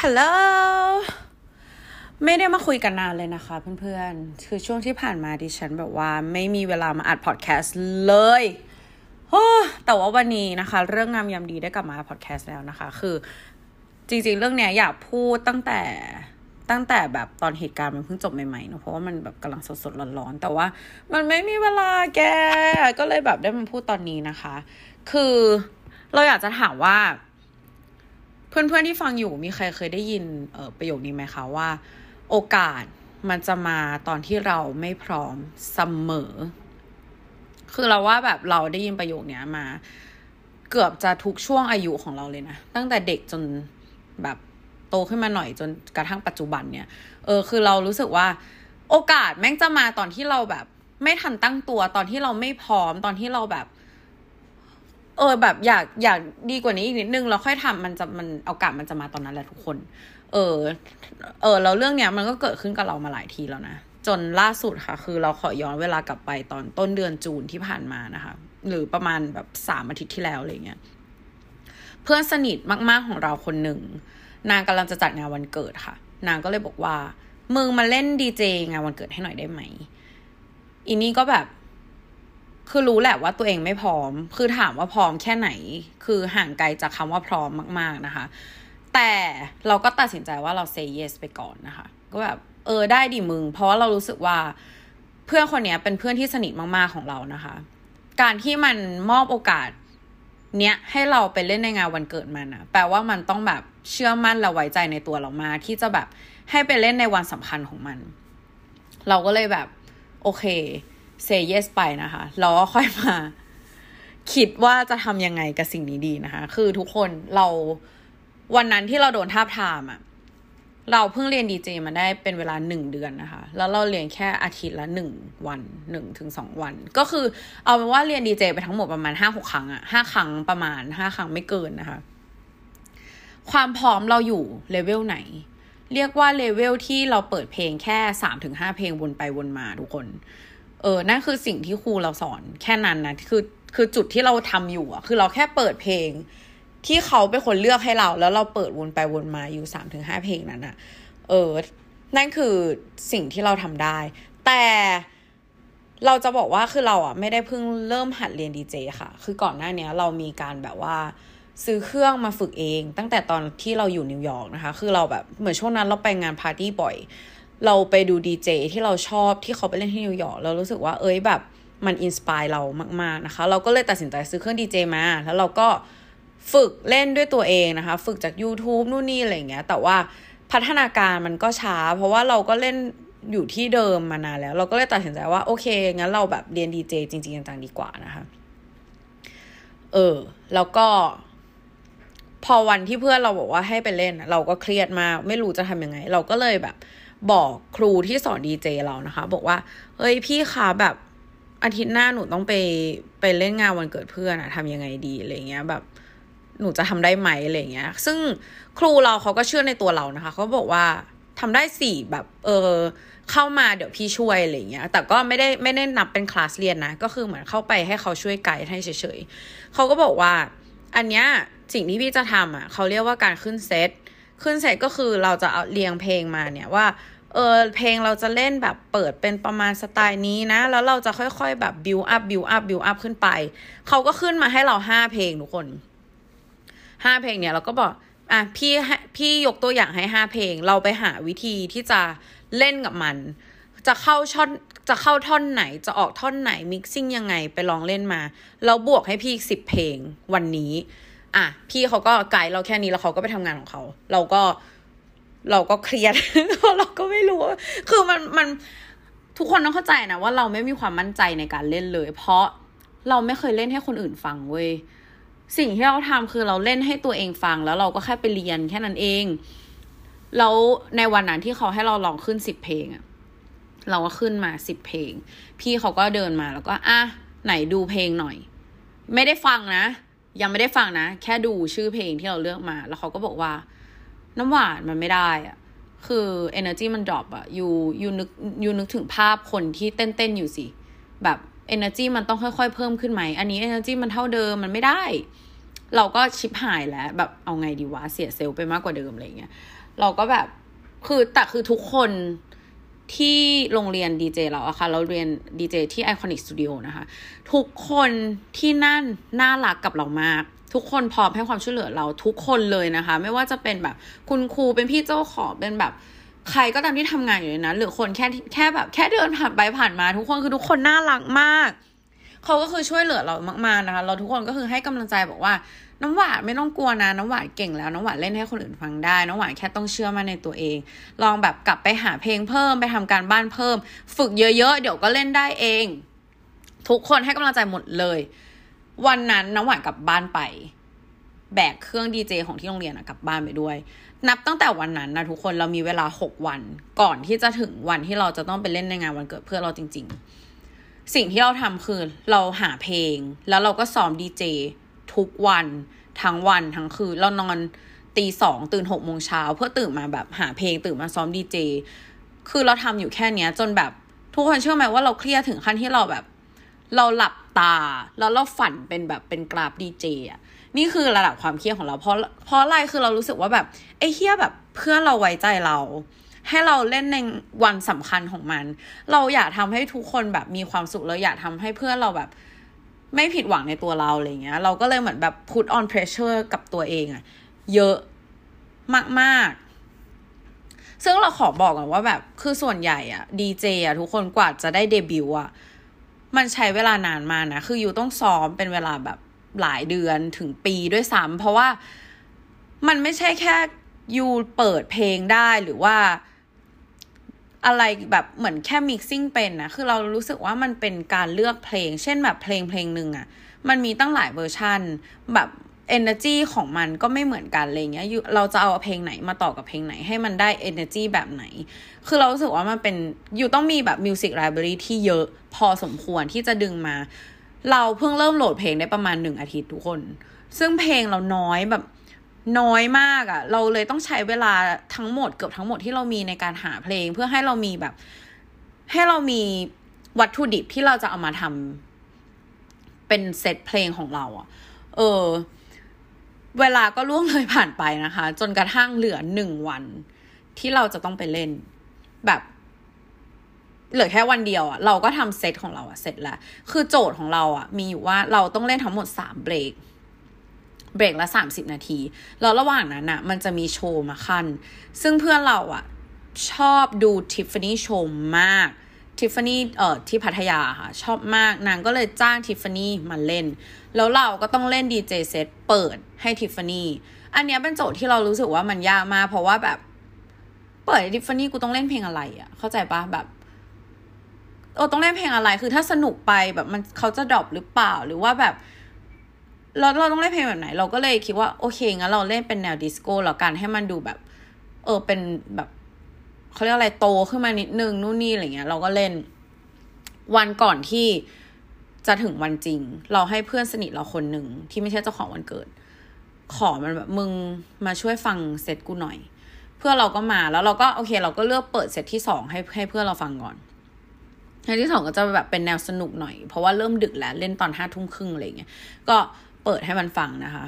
ฮัลโหลไม่ได้มาคุยกันนานเลยนะคะเพื่อนๆ คือช่วงที่ผ่านมาดิฉันแบบว่าไม่มีเวลามาอัดพอดแคสต์เลยโอแต่ว่าวันนี้นะคะ เรื่องงามยามดีได้กลับมาพอดแคสต์แล้วนะคะ คือ จริง ๆ เรื่องเนี้ยอยากพูดตั้งแต่ตั้งแต่แบบตอนเหตุการณ์มันเพิ่งจบใหม่ๆเนอะเพราะว่ามันแบบกำลังสดๆร้อนๆแต่ว่ามันไม่มีเวลาแกก็เลยแบบได้มาพูดตอนนี้นะคะ คือเราอยากจะถามว่า เพื่อนๆที่ฟังอยู่มีใครเคยได้ยินออประโยคนี้ไหมคะว่า โอกาสมันจะมาตอนที่เราไม่พร้อมเสมอ คือเราว่าแบบเราได้ยินประโยคนี้มา เกือบจะทุกช่วงอายุของเราเลยนะ ตั้งแต่เด็กจนแบบโตขึ้นมาหน่อยจนกระทั่งปัจจุบันเนี่ยเออคือเรารู้สึกว่า โอกาสแม่งจะมาตอนที่เราแบบ ไม่ทันตั้งตัวตอนที่เราไม่พร้อมตอนที่เราแบบ เออแบบอยากอยากดีกว่านี้อีกนิดนึงเราค่อยทำมันจะมันโอกาสมันจะมาตอนนั้นแหละทุกคน เออ เออแล้วเรื่องเนี้ยมันก็เกิดขึ้นกับเรามาหลายทีแล้วนะจนล่าสุดค่ะ คือเราขอย้อนเวลากลับไปตอนต้นเดือนจูนที่ผ่านมานะคะ หรือประมาณแบบสามอาทิตย์ที่แล้วอะไรเงี้ยเพื่อนสนิทมาก ๆของเราคนหนึ่ง นางกำลังจะจัดงานวันเกิดค่ะ นางก็เลยบอกว่ามึงมาเล่นดีเจงานวันเกิดให้หน่อยได้ไหมอีนี่ก็แบบ คือรู้แหละว่าตัวเองไม่พร้อม คือถามว่าพร้อมแค่ไหน คือห่างไกลจากคำว่าพร้อมมาก ๆนะคะ แต่เราก็ตัดสินใจว่าเรา say yes ไปก่อนนะคะ ก็แบบเออได้ดิมึง เพราะว่าเรารู้สึกว่าเพื่อนคนนี้เป็นเพื่อนที่สนิทมากๆของเรานะคะ การที่มันมอบโอกาสเนี้ยให้เราไปเล่นในงานวันเกิดมันอะแปลว่ามันต้องแบบเชื่อมั่นและไว้ใจในตัวเรามาที่จะแบบให้ไปเล่นในวันสำคัญของมัน เราก็เลยแบบโอเค say yes ไปนะคะเราก็ค่อยมา คิดว่าจะทำยังไงกับสิ่งนี้ดีนะคะ คือทุกคนเราวันนั้นที่เราโดนทาบทามอะเราเพิ่งเรียนดีเจมาได้เป็นเวลาหนึ่งเดือนนะคะ แล้วเราเรียนแค่อาทิตย์ละหนึ่งวันหนึ่งถึงสองวัน ก็คือเอาเป็นว่าเรียนดีเจไปทั้งหมดประมาณห้าหกครั้งอะห้าครั้งประมาณห้าครั้งไม่เกินนะคะ ความพร้อมเราอยู่เลเวลไหน เรียกว่าเลเวลที่เราเปิดเพลงแค่สามถึงห้าเพลงวนไปวนมาทุกคน เออนั่นคือสิ่งที่ครูเราสอนแค่นั้นนะคือคือจุดที่เราทำอยู่อะคือเราแค่เปิดเพลง ที่เขาเป็นคนเลือกให้เรา แล้วเราเปิดวนไปวนมาอยู่สามถึงห้าเพลงนั้นอะเออ นั่นคือสิ่งที่เราทำได้ แต่เราจะบอกว่าคือเราอะไม่ได้เพิ่งเริ่มหัดเรียนดีเจค่ะ คือก่อนหน้านี้เรามีการแบบว่าซื้อเครื่องมาฝึกเอง ตั้งแต่ตอนที่เราอยู่นิวยอร์กนะคะ คือเราแบบเหมือนช่วงนั้นเราไปงานปาร์ตี้บ่อย เราไปดูดีเจที่เราชอบที่เขาไปเล่นที่นิวยอร์กเรารู้สึกว่าเอ้ยแบบมัน inspire เรามากๆนะคะ เราก็เลยตัดสินใจซื้อเครื่องดีเจมา แล้วเราก็ฝึกเล่นด้วยตัวเองนะคะ ฝึกจาก YouTube นู่นนี่อะไรอย่างเงี้ย แต่ว่าพัฒนาการมันก็ช้า เพราะว่าเราก็เล่นอยู่ที่เดิมมานานแล้ว เราก็เลยตัดสินใจว่าโอเค งั้นเราแบบเรียนดีเจจริงๆจังๆดีกว่านะคะ เออ แล้วก็ พอวันที่เพื่อนเราบอกว่าให้ไปเล่น เราก็เครียดมาก ไม่รู้จะทำยังไง เราก็เลยแบบ บอกครูที่สอนดีเจเรานะคะ บอกว่า เฮ้ยพี่คะแบบอาทิตย์หน้าหนูต้องไปไปเล่นงานวันเกิดเพื่อนอะทำยังไงดีอะไรเงี้ยแบบหนูจะทำได้ไหมอะไรเงี้ย ซึ่งครูเราเขาก็เชื่อในตัวเรานะคะ เขาบอกว่าทำได้สี่แบบเออเข้ามาเดี๋ยวพี่ช่วยอะไรเงี้ย แต่ก็ไม่ได้ไม่ได้นับเป็นคลาสเรียนนะ ก็คือเหมือนเข้าไปให้เขาช่วยไกด์ให้เฉยๆเขาก็บอกว่า อันเนี้ยสิ่งที่พี่จะทำอะเขาเรียกว่าการขึ้นเซตขึ้นเซตก็คือเราจะเอาเรียงเพลงมาเนี่ยว่า เออเพลงเราจะเล่นแบบเปิดเป็นประมาณสไตล์นี้นะ แล้วเราจะค่อยๆแบบ build up build up build up ขึ้นไป เขาก็ขึ้นมาให้เราห้าเพลงทุกคนห้าเพลงเนี่ยเราก็บอกอะพี่พี่ยกตัวอย่างให้ห้าเพลง เราไปหาวิธีที่จะเล่นกับมัน จะเข้าช่อนจะเข้าท่อนไหนจะออกท่อนไหนมิกซิ่งยังไงไปลองเล่นมาแล้วบวกให้พี่สิบเพลงวันนี้ อะ พี่เขาก็ไกด์เราแค่นี้แล้วเขาก็ไปทำงานของเขา เราก็ เราก็เครียดเราก็ไม่รู้ คือมันมันทุกคนต้องเข้าใจนะว่าเราไม่มีความมั่นใจในการเล่นเลย เพราะเราไม่เคยเล่นให้คนอื่นฟังเว้ยสิ่งที่เราทำคือเราเล่นให้ตัวเองฟัง แล้วเราก็แค่ไปเรียนแค่นั้นเองแล้วในวันนั้นที่เขาให้เราลองขึ้นสิบเพลงอะเราก็ขึ้นมาสิบเพลง พี่เขาก็เดินมาแล้วก็อะไหนดูเพลงหน่อย ไม่ได้ฟังนะ ยังไม่ได้ฟังนะ แค่ดูชื่อเพลงที่เราเลือกมา แล้วเขาก็บอกว่า น้ำหวานมันไม่ได้อะคือ energy มัน drop อะยูยูนึกยูนึกถึงภาพคนที่เต้นเต้นอยู่สิ แบบ energy มันต้องค่อยๆ เพิ่มขึ้นไหม อันนี้ energy มันเท่าเดิมมันไม่ได้ เราก็ชิบหายแล้ว แบบเอาไงดีวะ เสีย self ไปมากกว่าเดิมอะไรเงี้ย เราก็แบบ คือแต่คือทุกคนที่โรงเรียนดีเจเราอะค่ะ เราเรียนดีเจที่ Iconic Studio นะคะ ทุกคนที่นั่นน่ารักกับเรามาก ทุกคนพร้อมให้ความช่วยเหลือเราทุกคนเลยนะคะ ไม่ว่าจะเป็นแบบคุณครูเป็นพี่เจ้าของเป็นแบบใครก็ตามที่ทำงานอยู่ในนั้นหรือคนแค่แค่แบบแค่เดินผ่านไปผ่านมา ทุกคนคือทุกคนน่ารักมากเขาก็คือช่วยเหลือเรามากๆนะคะ เราทุกคนก็คือให้กำลังใจบอกว่า น้ำหวานไม่ต้องกลัวนะน้ำหวานเก่งแล้วน้ำหวานเล่นให้คนอื่นฟังได้น้ำหวานแค่ต้องเชื่อมั่นในตัวเอง ลองแบบกลับไปหาเพลงเพิ่มไปทำการบ้านเพิ่ม ฝึกเยอะๆเดี๋ยวก็เล่นได้เอง ทุกคนให้กำลังใจหมดเลย วันนั้นน้ำหวานกลับบ้านไป แบกเครื่องดีเจของที่โรงเรียนกลับบ้านไปด้วย นับตั้งแต่วันนั้นนะทุกคนเรามีเวลาหกวัน ก่อนที่จะถึงวันที่เราจะต้องไปเล่นในงานวันเกิดเพื่อเราจริง ๆ สิ่งที่เราทำคือเราหาเพลง แล้วเราก็ซ้อมดีเจทุกวันทั้งวันทั้งคืนเรานอนตีสองตื่นหกโมงเช้าเพื่อตื่นมาแบบหาเพลงตื่นมาซ้อมดีเจคือเราทำอยู่แค่เนี้ย จนแบบทุกคนเชื่อไหมว่าเราเครียดถึงขั้นที่เราแบบ เราหลับ ตา แล้วเราฝันเป็นแบบเป็นกราฟดีเจอะนี่คือระดับความเครียดของเราเพราะเพราะอะไรคือเรารู้สึกว่าแบบไอ้เฮียแบบเพื่อเราไว้ใจเรา ให้เราเล่นในวันสำคัญของมัน เราอยากทำให้ทุกคนแบบมีความสุขเราอยากทำให้เพื่อนเราแบบ ไม่ผิดหวังในตัวเราอะไรเงี้ย เราก็เลยเหมือนแบบ put on pressure กับตัวเองอะเยอะมากๆ ซึ่งเราขอบอกก่อนว่าแบบคือส่วนใหญ่อะดีเจอะทุกคนกว่าจะได้เดบิวอะ มันใช้เวลานานมานะ คืออยู่ต้องซ้อมเป็นเวลาแบบหลายเดือนถึงปีด้วยซ้ำเพราะว่ามันไม่ใช่แค่ยูเปิดเพลงได้หรือว่าอะไรแบบเหมือนแค่มิกซิ่งเป็นนะ คือเรารู้สึกว่ามันเป็นการเลือกเพลง เช่นแบบเพลงเพลงหนึ่งอะ่ะ มันมีตั้งหลายเวอร์ชันแบบ energy ของมันก็ไม่เหมือนกันอะไรเงี้ยเราจะเอาเพลงไหนมาต่อกับเพลงไหนให้มันได้ energy แบบไหน คือเรารู้สึกว่ามันเป็นอยู่ต้องมีแบบ music library ที่เยอะพอสมควรที่จะดึงมา เราเพิ่งเริ่มโหลดเพลงได้ประมาณหนึ่งอาทิตย์ทุกคน ซึ่งเพลงเราน้อยแบบน้อยมากอะ่ะ เราเลยต้องใช้เวลาทั้งหมดเกือบทั้งหมดที่เรามีในการหาเพลง เพื่อให้เรามีแบบ ให้เรามีวัตถุดิบที่เราจะเอามาทำเป็นเซตเพลงของเราอะ่ะ เออ เวลาก็ล่วงเลยผ่านไปนะคะ จนกระทั่งเหลือหนึ่งวัน ที่เราจะต้องไปเล่น แบบ เหลือแค่วันเดียวอะ่ะเราก็ทำเซตของเราอะ่ะเสร็จแล้ว คือโจทย์ของเราอะ่ะมีอยู่ว่าเราต้องเล่นทั้งหมดสามเบรกเบรกละสามสิบนาที แล้วระหว่างนั้นอะมันจะมีโชว์มาขั้น ซึ่งเพื่อนเราอะชอบดูทิฟฟานี่โชว์มาก ทิฟฟานี่เอ่อที่พัทยาค่ะ ชอบมากนางก็เลยจ้างทิฟฟานี่มาเล่น แล้วเราก็ต้องเล่นดีเจเซตเปิดให้ทิฟฟานี่อันนี้เป็นโจทย์ที่เรารู้สึกว่ามันยากมากเพราะว่าแบบ เปิดทิฟฟานี่กูต้องเล่นเพลงอะไรอะเข้าใจปะแบบเออต้องเล่นเพลงอะไรคือถ้าสนุกไปแบบมันเขาจะดรอปหรือเปล่าหรือว่าแบบเราเราต้องเล่นเพลงแบบไหน เราก็เลยคิดว่าโอเคงั้นเราเล่นเป็นแนวดิสโก้แล้วกันให้มันดูแบบ เออเป็นแบบ เขาเรียกอะไรโตขึ้นมานิดนึงนู่นนี่อะไรเงี้ย เราก็เล่น วันก่อนที่จะถึงวันจริง เราให้เพื่อนสนิทเราคนหนึ่งที่ไม่ใช่เจ้าของวันเกิด ขอมันแบบมึงมาช่วยฟังเซตกูหน่อย เพื่อนเราก็มาแล้วเราก็โอเค เราก็เลือกเปิดเซตที่สองให้ให้เพื่อนเราฟังก่อนเซตที่สองก็จะแบบเป็นแนวสนุกหน่อย เพราะว่าเริ่มดึกแล้วเล่นตอนห้าทุ่มครึ่งอะไรเงี้ยก็เปิดให้มันฟังนะคะ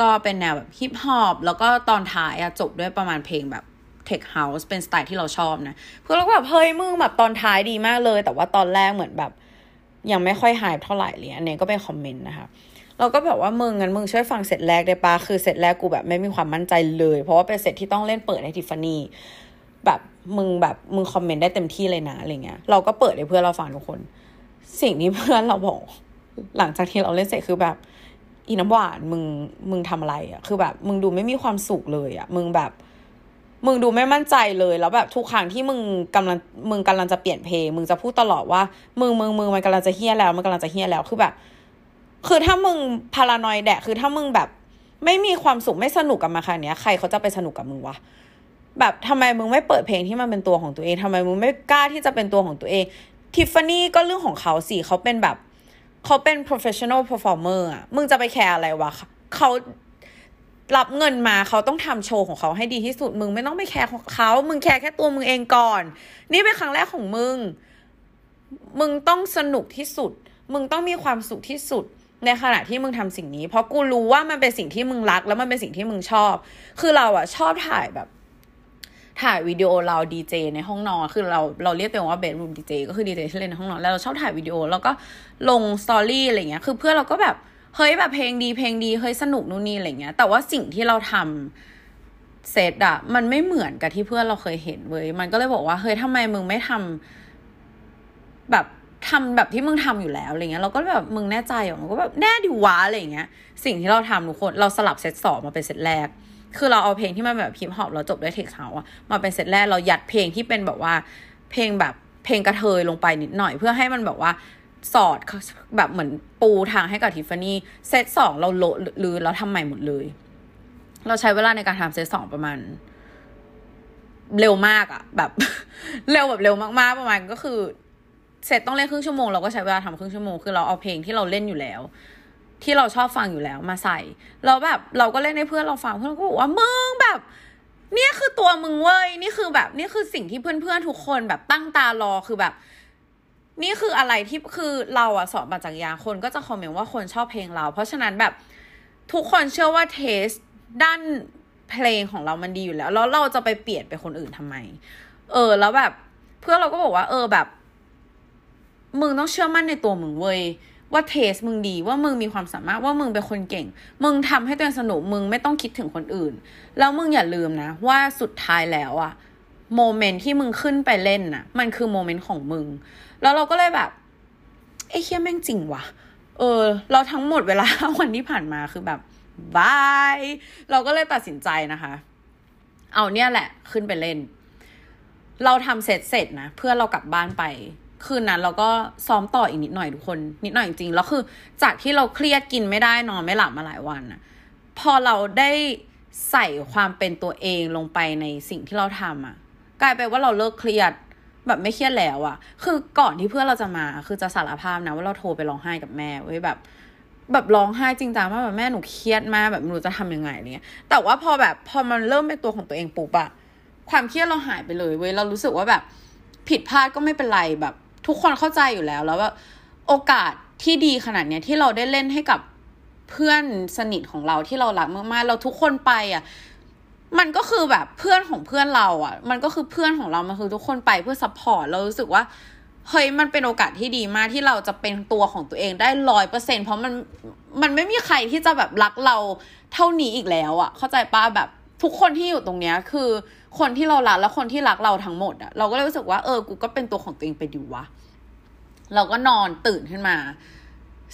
ก็เป็นแนวแบบฮิปฮอปแล้วก็ตอนท้ายอะจบด้วยประมาณเพลงแบบ tech house เป็นสไตล์ที่เราชอบนะเพื่อนเราก็แบบเฮ้ยมึงแบบตอนท้ายดีมากเลย แต่ว่าตอนแรกเหมือนแบบ ยังไม่ค่อย high เท่าไหร่เลยอันนี้ก็เป็นคอมเมนต์นะคะเราก็แบบว่ามึงงั้นมึงช่วยฟังเสร็จแรกได้ปะคือเสร็จแรกกูแบบไม่มีความมั่นใจเลย เพราะว่าเป็นเสร็จที่ต้องเล่นเปิดให้ทิฟฟานี่แบบมึงแบบมึงคอมเมนต์ได้เต็มที่เลยนะอะไรเงี้ยเราก็เปิดให้เพื่อนเราฟังทุกคน สิ่งที่เพื่อนเราบอก หลังจากที่เราเล่นเสร็จคือแบบ อีน้ำหวานมึงมึงทำอะไรอะ่ะคือแบบ มึงดูไม่มีความสุขเลยอะ่ะ มึงแบบ มึงดูไม่มั่นใจเลยแล้วแบบทุกครั้งที่มึงกำลังมึงกำลังจะเปลี่ยนเพลง มึงจะพูดตลอดว่า มึงมึงมึงมันกำลังจะเฮี้ยแล้ว มันกำลังจะเฮี้ยแล้วคือแบบ คือถ้ามึงพารานอยแดกคือถ้ามึงแบบ ไม่มีความสุขไม่สนุกกับมาค่ะเนี้ยใครเขาจะไปสนุกกับมึงวะแบบทำไมมึงไม่เปิดเพลงที่มันเป็นตัวของตัวเองทำไมมึงไม่กล้าที่จะเป็นตัวของตัวเองทิฟฟานี่ก็เรื่องของเขาสิเขาเป็นแบบเขาเป็น professional performer อะมึงจะไปแคร์อะไรวะเขา รับเงินมาเขาต้องทำโชว์ของเขาให้ดีที่สุดมึงไม่ต้องไปแคร์ของเขามึงแคร์แค่ตัวมึงเองก่อน นี่เป็นครั้งแรกของมึง มึงต้องสนุกที่สุด มึงต้องมีความสุขที่สุดในขณะที่มึงทำสิ่งนี้ เพราะกูรู้ว่ามันเป็นสิ่งที่มึงรัก แล้วมันเป็นสิ่งที่มึงชอบ คือเราอะชอบถ่ายแบบ ถ่ายวิดีโอเราดีเจในห้องนอน คือเราเราเรียกตัวเองว่า bedroom DJ ก็คือดีเจที่เล่นในห้องนอน แล้วเราชอบถ่ายวิดีโอแล้วก็ลง story อะไรเงี้ย คือเพื่อนเราก็แบบ เฮ้ยแบบเพลงดีเพลงดีเฮ้ยสนุกนู่นนี่อะไรเงี้ย แต่ว่าสิ่งที่เราทำเซตอะมันไม่เหมือนกับที่เพื่อนเราเคยเห็นเว้ยมันก็เลยบอกว่าเฮ้ยทำไมมึงไม่ทำแบบทำแบบที่มึงทำอยู่แล้วอะไรเงี้ยเราก็แบบมึงแน่ใจเหรอมันก็แบบแน่ดิวะอะไรเงี้ย สิ่งที่เราทำทุกคนเราสลับเซตสองมาเป็นเซตแรก คือเราเอาเพลงที่มันแบบฮิปฮอปเราจบด้วย tech house อะมาเป็นเซตแรกเรายัดเพลงที่เป็นแบบว่า เพลงแบบเพลงกระเทยลงไปนิดหน่อยเพื่อให้มันแบบว่า สอดแบบเหมือนปูทางให้กับทิฟฟานี่เซตสองเราโละรื้อเราทำใหม่หมดเลย เราใช้เวลาในการทำเซตสองประมาณ เร็วมากอะแบบ เร็วแบบเร็วมากๆประมาณก็คือ เสร็จต้องเล่นครึ่งชั่วโมงเราก็ใช้เวลาทำครึ่งชั่วโมงคือเราเอาเพลงที่เราเล่นอยู่แล้ว ที่เราชอบฟังอยู่แล้วมาใส่แล้วแบบ เราก็เล่นให้เพื่อนเราฟังเพื่อนเราก็บอกว่ามึงแบบเนี่ยคือตัวมึงเว้ยนี่คือแบบนี่คือสิ่งที่เพื่อนๆทุกคนแบบตั้งตารอคือแบบ นี่คืออะไรที่คือเราอะสอนมาจากยาคนก็จะคอมเมนต์ว่าคนชอบเพลงเรา เพราะฉะนั้นแบบทุกคนเชื่อว่าเทสด้านเพลงของเรามันดีอยู่แล้ว แล้วเราจะไปเปลี่ยนไปคนอื่นทำไม เออ แล้วแบบเพื่อนเราก็บอกว่า เออแบบ มึงต้องเชื่อมั่นในตัวมึงเว้ยว่าเทสมึงดีว่ามึงมีความสามารถว่ามึงเป็นคนเก่ง มึงทำให้ตัวเองสนุกมึงไม่ต้องคิดถึงคนอื่น แล้วมึงอย่าลืมนะ ว่าสุดท้ายแล้วอะ โมเมนต์ที่มึงขึ้นไปเล่นน่ะ มันคือโมเมนต์ของมึง แล้วเราก็เลยแบบไอ้เคียแม่งจริงวะเออ เราทั้งหมดเวลาวันที่ผ่านมาคือแบบบาย เราก็เลยตัดสินใจนะคะ เอาเนี่ยแหละ ขึ้นไปเล่น เราทำเสร็จเสร็จนะ เพื่อเรากลับบ้านไป คืนนั้นเราก็ซ้อมต่ออีกนิดหน่อยทุกคน นิดหน่อยจริงๆแล้วคือ จากที่เราเครียดกินไม่ได้นอนไม่หลับมาหลายวันอะพอเราได้ใส่ความเป็นตัวเองลงไปในสิ่งที่เราทำอะ กลายเป็นว่าเราเลิกเครียด แบบไม่เครียดแล้วอะคือก่อนที่เพื่อนเราจะมา คือจะสารภาพนะว่าเราโทรไปร้องไห้กับแม่ไว้แบบ แบบร้องไห้จริงจังมากแบบแม่หนูเครียดมากแบบหนูจะทำยังไงเนี่ย แต่ว่าพอแบบพอมันเริ่มเป็นตัวของตัวเองปุ๊บอะความเครียดเราหายไปเลยเว้ยเรารู้สึกว่าแบบ ผิดพลาดก็ไม่เป็นไรแบบ ทุกคนเข้าใจอยู่แล้วแล้วว่าโอกาสที่ดีขนาดเนี้ยที่เราได้เล่นให้กับเพื่อนสนิทของเราที่เรารักมากๆ เราทุกคนไปอะ มันก็คือแบบเพื่อนของเพื่อนเราอะ มันก็คือเพื่อนของเรา มันคือทุกคนไปเพื่อ support เรารู้สึกว่าเฮ้ยมันเป็นโอกาสที่ดีมากที่เราจะเป็นตัวของตัวเองได้ร้อยเปอร์เซ็นต์เพราะมันมันไม่มีใครที่จะแบบรักเราเท่านี้อีกแล้วอะ เข้าใจปะแบบทุกคนที่อยู่ตรงเนี้ยคือ คนที่เรารักและคนที่รักเราทั้งหมดอะเราก็เลยรู้สึกว่าเออกูก็เป็นตัวของตัวเองไปดีวะเราก็นอนตื่นขึ้นมา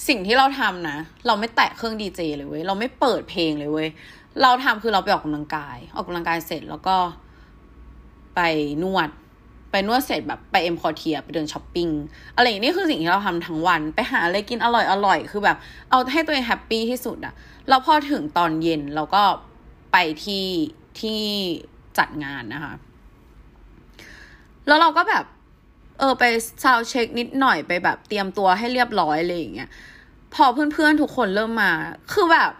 สิ่งที่เราทำนะ เราไม่แตะเครื่องดีเจเลยเว้ยเราไม่เปิดเพลงเลยเว้ยเราทำคือเราไปออกกำลังกาย ออกกำลังกายเสร็จแล้วก็ไปนวด ไปนวดเสร็จแบบไปเอ็มคอเทียไปเดินช้อปปิ้งอะไรอย่างนี้คือสิ่งที่เราทำทั้งวัน ไปหาอะไรกินอร่อยอร่อยคือแบบ เอาให้ตัวเอง happy ที่สุดอะแล้วพอถึงตอนเย็นเราก็ไปที่ที่จัดงานนะคะ แล้วเราก็แบบ เออไปsound check นิดหน่อยไปแบบเตรียมตัวให้เรียบร้อยอะไรอย่างเงี้ย พอเพื่อนๆทุกคนเริ่มมา คือแบบ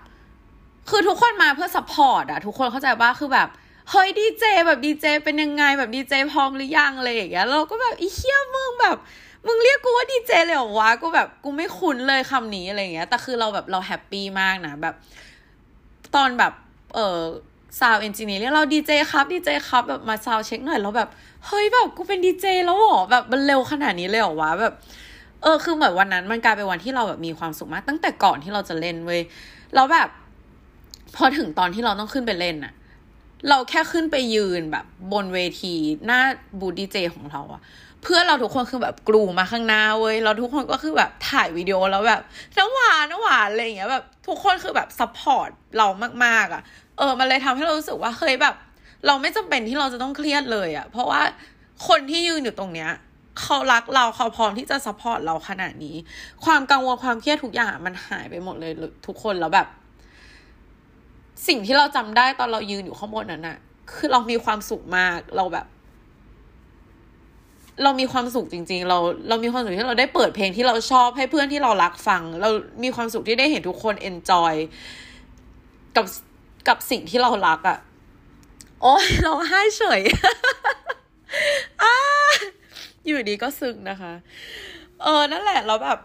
คือทุกคนมาเพื่อ support อะทุกคนเข้าใจว่าคือแบบเฮ้ยดีเจแบบดีเจเป็นยังไงแบบดีเจพร้อมหรือยังอะไรอย่างเงี้ยเราก็แบบอีเชี่ยมึงแบบ มึงเรียกกูว่าดีเจเลยเหรอวะกูแบบกูไม่คุ้นเลยคำนี้อะไรอย่างเงี้ยแต่คือเราแบบเรา happy มากนะแบบ ตอนแบบ เออ sound engineer เรียกเราดีเจครับดีเจครับแบบมา sound check หน่อยแล้วแบบ เฮ้ยแบบกูเป็นดีเจแล้วหรอแบบมันเร็วขนาดนี้เลยเหรอวะแบบ เออคือเหมือนวันนั้นมันกลายเป็นวันที่เราแบบมีความสุขมาก ตั้งแต่ก่อนที่เราจะเล่นเว้ยแล้วแบบ พอถึงตอนที่เราต้องขึ้นไปเล่นอะเราแค่ขึ้นไปยืนแบบบนเวทีหน้าบูธดีเจของเราอะเพื่อนเราทุกคนคือแบบกรูมาข้างหน้าเว้ยเราทุกคนก็คือแบบถ่ายวิดีโอแล้วแบบน้ำหวานน้ำหวานอะไรอย่างเงี้ยแบบทุกคนคือแบบ support เรามากๆอะเออมันเลยทำให้เรารู้สึกว่าเฮ้ยแบบ เราไม่จำเป็นที่เราจะต้องเครียดเลยอะเพราะว่าคนที่ยืนอยู่ตรงเนี้ย เขารักเราเขาพร้อมที่จะ support เราขนาดนี้ ความกังวลความเครียดทุกอย่างมันหายไปหมดเลยทุกคนแล้วแบบ สิ่งที่เราจำได้ตอนเรายืนอยู่ข้างบนนั้นอะคือเรามีความสุขมากเราแบบ เรามีความสุขจริง ๆ เราเรามีความสุขที่เราได้เปิดเพลงที่เราชอบให้เพื่อนที่เรารักฟัง เรามีความสุขที่ได้เห็นทุกคน enjoy กับกับสิ่งที่เรารักอะค่ะ โอ้ยเราร้องไห้เฉย อยู่ดีก็ซึ้งนะคะ เออนั่นแหละเราแบบ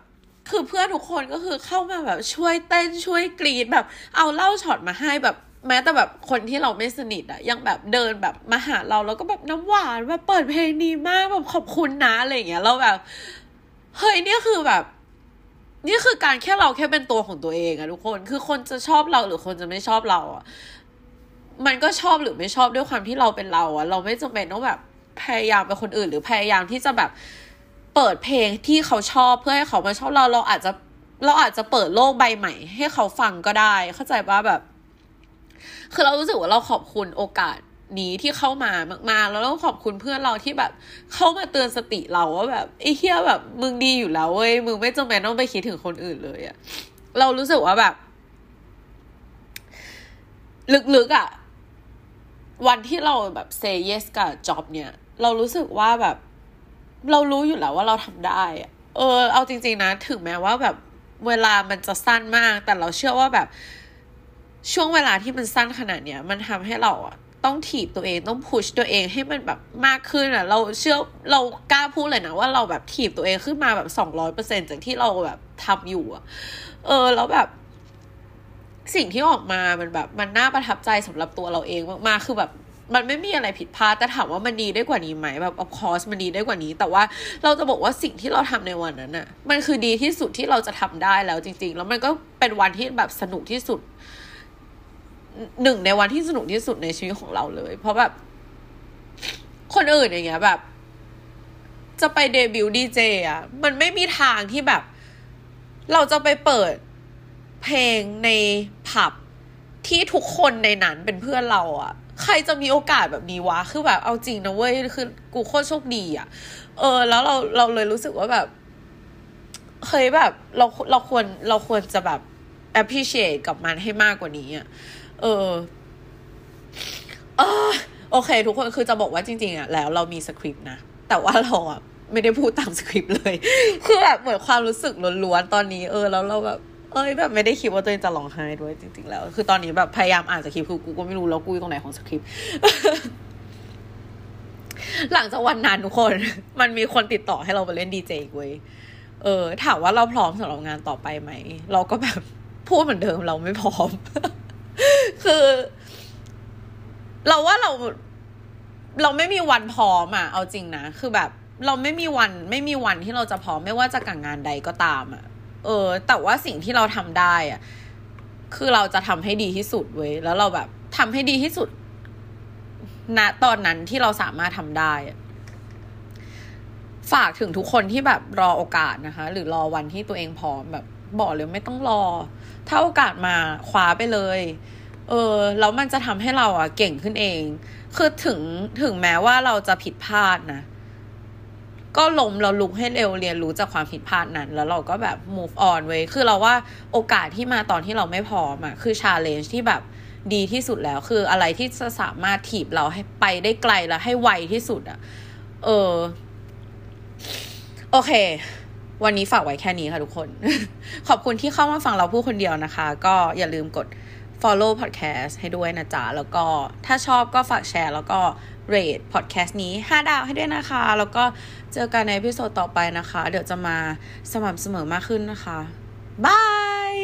คือเพื่อนทุกคนก็คือเข้ามาแบบช่วยเต้นช่วยกรี๊ดแบบ เอาเหล้าช็อตมาให้แบบแม้แต่แบบคนที่เราไม่สนิทอะยังแบบเดินแบบมาหาเราแล้วก็แบบน้ำหวานแบบเปิดเพลงดีมากแบบขอบคุณนะอะไรอย่างเงี้ยเราแบบเฮ้ยนี่คือแบบ นี่คือการแค่เราแค่เป็นตัวของตัวเองอะทุกคนคือคนจะชอบเราหรือคนจะไม่ชอบเราอะมันก็ชอบหรือไม่ชอบด้วยความที่เราเป็นเราอะเราไม่จำเป็นต้องแบบ พยายามเป็นคนอื่น หรือพยายามที่จะแบบเปิดเพลงที่เขาชอบเพื่อให้เขามาชอบเราเราอาจจะเราอาจจะเปิดโลกใบใหม่ ให้เขาฟังก็ได้ เข้าใจว่าแบบ คือเรารู้สึกว่าเราขอบคุณโอกาสนี้ที่เข้ามามาก ๆ แล้วเราขอบคุณเพื่อนเราที่แบบ เข้ามาเตือนสติเราว่าแบบไอ้เฮียแบบ มึงดีอยู่แล้วเว้ยมึงไม่จำเป็นต้องไปคิดถึงคนอื่นเลยอะเรารู้สึกว่าแบบ ลึกๆอะวันที่เราแบบเซเยสกับจ็อบเนี่ย เรารู้สึกว่าแบบ เรารู้อยู่แล้วว่าเราทำได้ เออ เอาจริง ๆนะ ถึงแม้ว่าแบบเวลามันจะสั้นมาก แต่เราเชื่อว่าแบบช่วงเวลาที่มันสั้นขนาดเนี้ย มันทำให้เราอะต้องถีบตัวเองต้องพุชตัวเองให้มันแบบมากขึ้นอะเราเชื่อเรากล้าพูดเลยนะว่าเราแบบถีบตัวเองขึ้นมาแบบสองร้อยเปอร์เซ็นจากที่เราแบบทำอยู่อะเออ แล้วแบบ สิ่งที่ออกมามันแบบ มันน่าประทับใจสำหรับตัวเราเองมากๆคือแบบ มันไม่มีอะไรผิดพลาดแต่ถามว่ามันดีได้กว่านี้ไหมแบบ of course มันดีได้กว่านี้ แต่ว่าเราจะบอกว่าสิ่งที่เราทำในวันนั้นน่ะมันคือดีที่สุดที่เราจะทำได้แล้วจริง ๆ แล้วมันก็เป็นวันที่แบบสนุกที่สุดหนึ่งในวันที่สนุกที่สุดในชีวิตของเราเลย เพราะแบบ คนอื่นอย่างเงี้ยแบบ จะไปเดบิวต์ดีเจอะ มันไม่มีทางที่แบบ เราจะไปเปิดเพลงในผับที่ทุกคนในนั้นเป็นเพื่อนเราอะ ใครจะมีโอกาสแบบนี้วะ คือแบบเอาจริงนะเว้ย คือกูโคตรโชคดีอะเออ แล้วเราเราเลยรู้สึกว่าแบบเคยแบบเราเราควรเราควรจะแบบ appreciate กับมันให้มากกว่านี้อะเออเออโอเค ทุกคนคือจะบอกว่าจริง ๆอะแล้วเรามีสคริปต์นะ แต่ว่าเราอะไม่ได้พูดตามสคริปต์เลย คือแบบเหมือนความรู้สึกล้วนๆตอนนี้ เออ แล้วเราแบบ เอ้ยแบบไม่ได้คิดว่าตัวเองจะร้องไห้ด้วยจริง ๆ แล้ว คือตอนนี้แบบพยายามอ่านสคริปต์คือกูก็ไม่รู้แล้วกูอยู่ตรงไหนของสคริปต์หลังจากวันนั้นทุกคน มันมีคนติดต่อให้เราไปเล่นดีเจเว้ยเออ ถามว่าเราพร้อมสำหรับงานต่อไปไหม เราก็แบบพูดเหมือนเดิมเราไม่พร้อม คือ เราว่าเรา เราไม่มีวันพร้อมอะ เอาจริงนะ คือแบบ เราไม่มีวัน ไม่มีวันที่เราจะพร้อมไม่ว่าจะกับงานใดก็ตามอะ เออ แต่ว่าสิ่งที่เราทำได้อะคือเราจะทำให้ดีที่สุดเว้ยแล้วเราแบบทำให้ดีที่สุดณตอนนั้นที่เราสามารถทำได้ฝากถึงทุกคนที่แบบรอโอกาสนะคะ หรือรอวันที่ตัวเองพร้อมแบบบอกเลยไม่ต้องรอ ถ้าโอกาสมาคว้าไปเลย เออแล้วมันจะทำให้เราอะเก่งขึ้นเอง คือถึงถึงแม้ว่าเราจะผิดพลาดนะ ก็ล้มเราลุกให้เร็วเรียนรู้จากความผิดพลาดนั้น แล้วเราก็แบบ move on เว้ยคือเราว่าโอกาสที่มาตอนที่เราไม่พร้อมอะคือ challenge ที่แบบดีที่สุดแล้ว คืออะไรที่จะสามารถถีบเราให้ไปได้ไกลและให้ไวที่สุดอะเออ โอเค วันนี้ฝากไว้แค่นี้ค่ะทุกคน ขอบคุณที่เข้ามาฟังเราพูดคนเดียวนะคะ ก็อย่าลืมกด follow podcast ให้ด้วยนะจ๊ะ แล้วก็ถ้าชอบก็ฝากแชร์ แล้วก็ เรทพอดแคสต์นี้ 5 ดาวให้ด้วยนะคะ แล้วก็เจอกันในพิโซดต่อไปนะคะ เดี๋ยวจะมาสม่ำเสมอมากขึ้นนะคะ บาย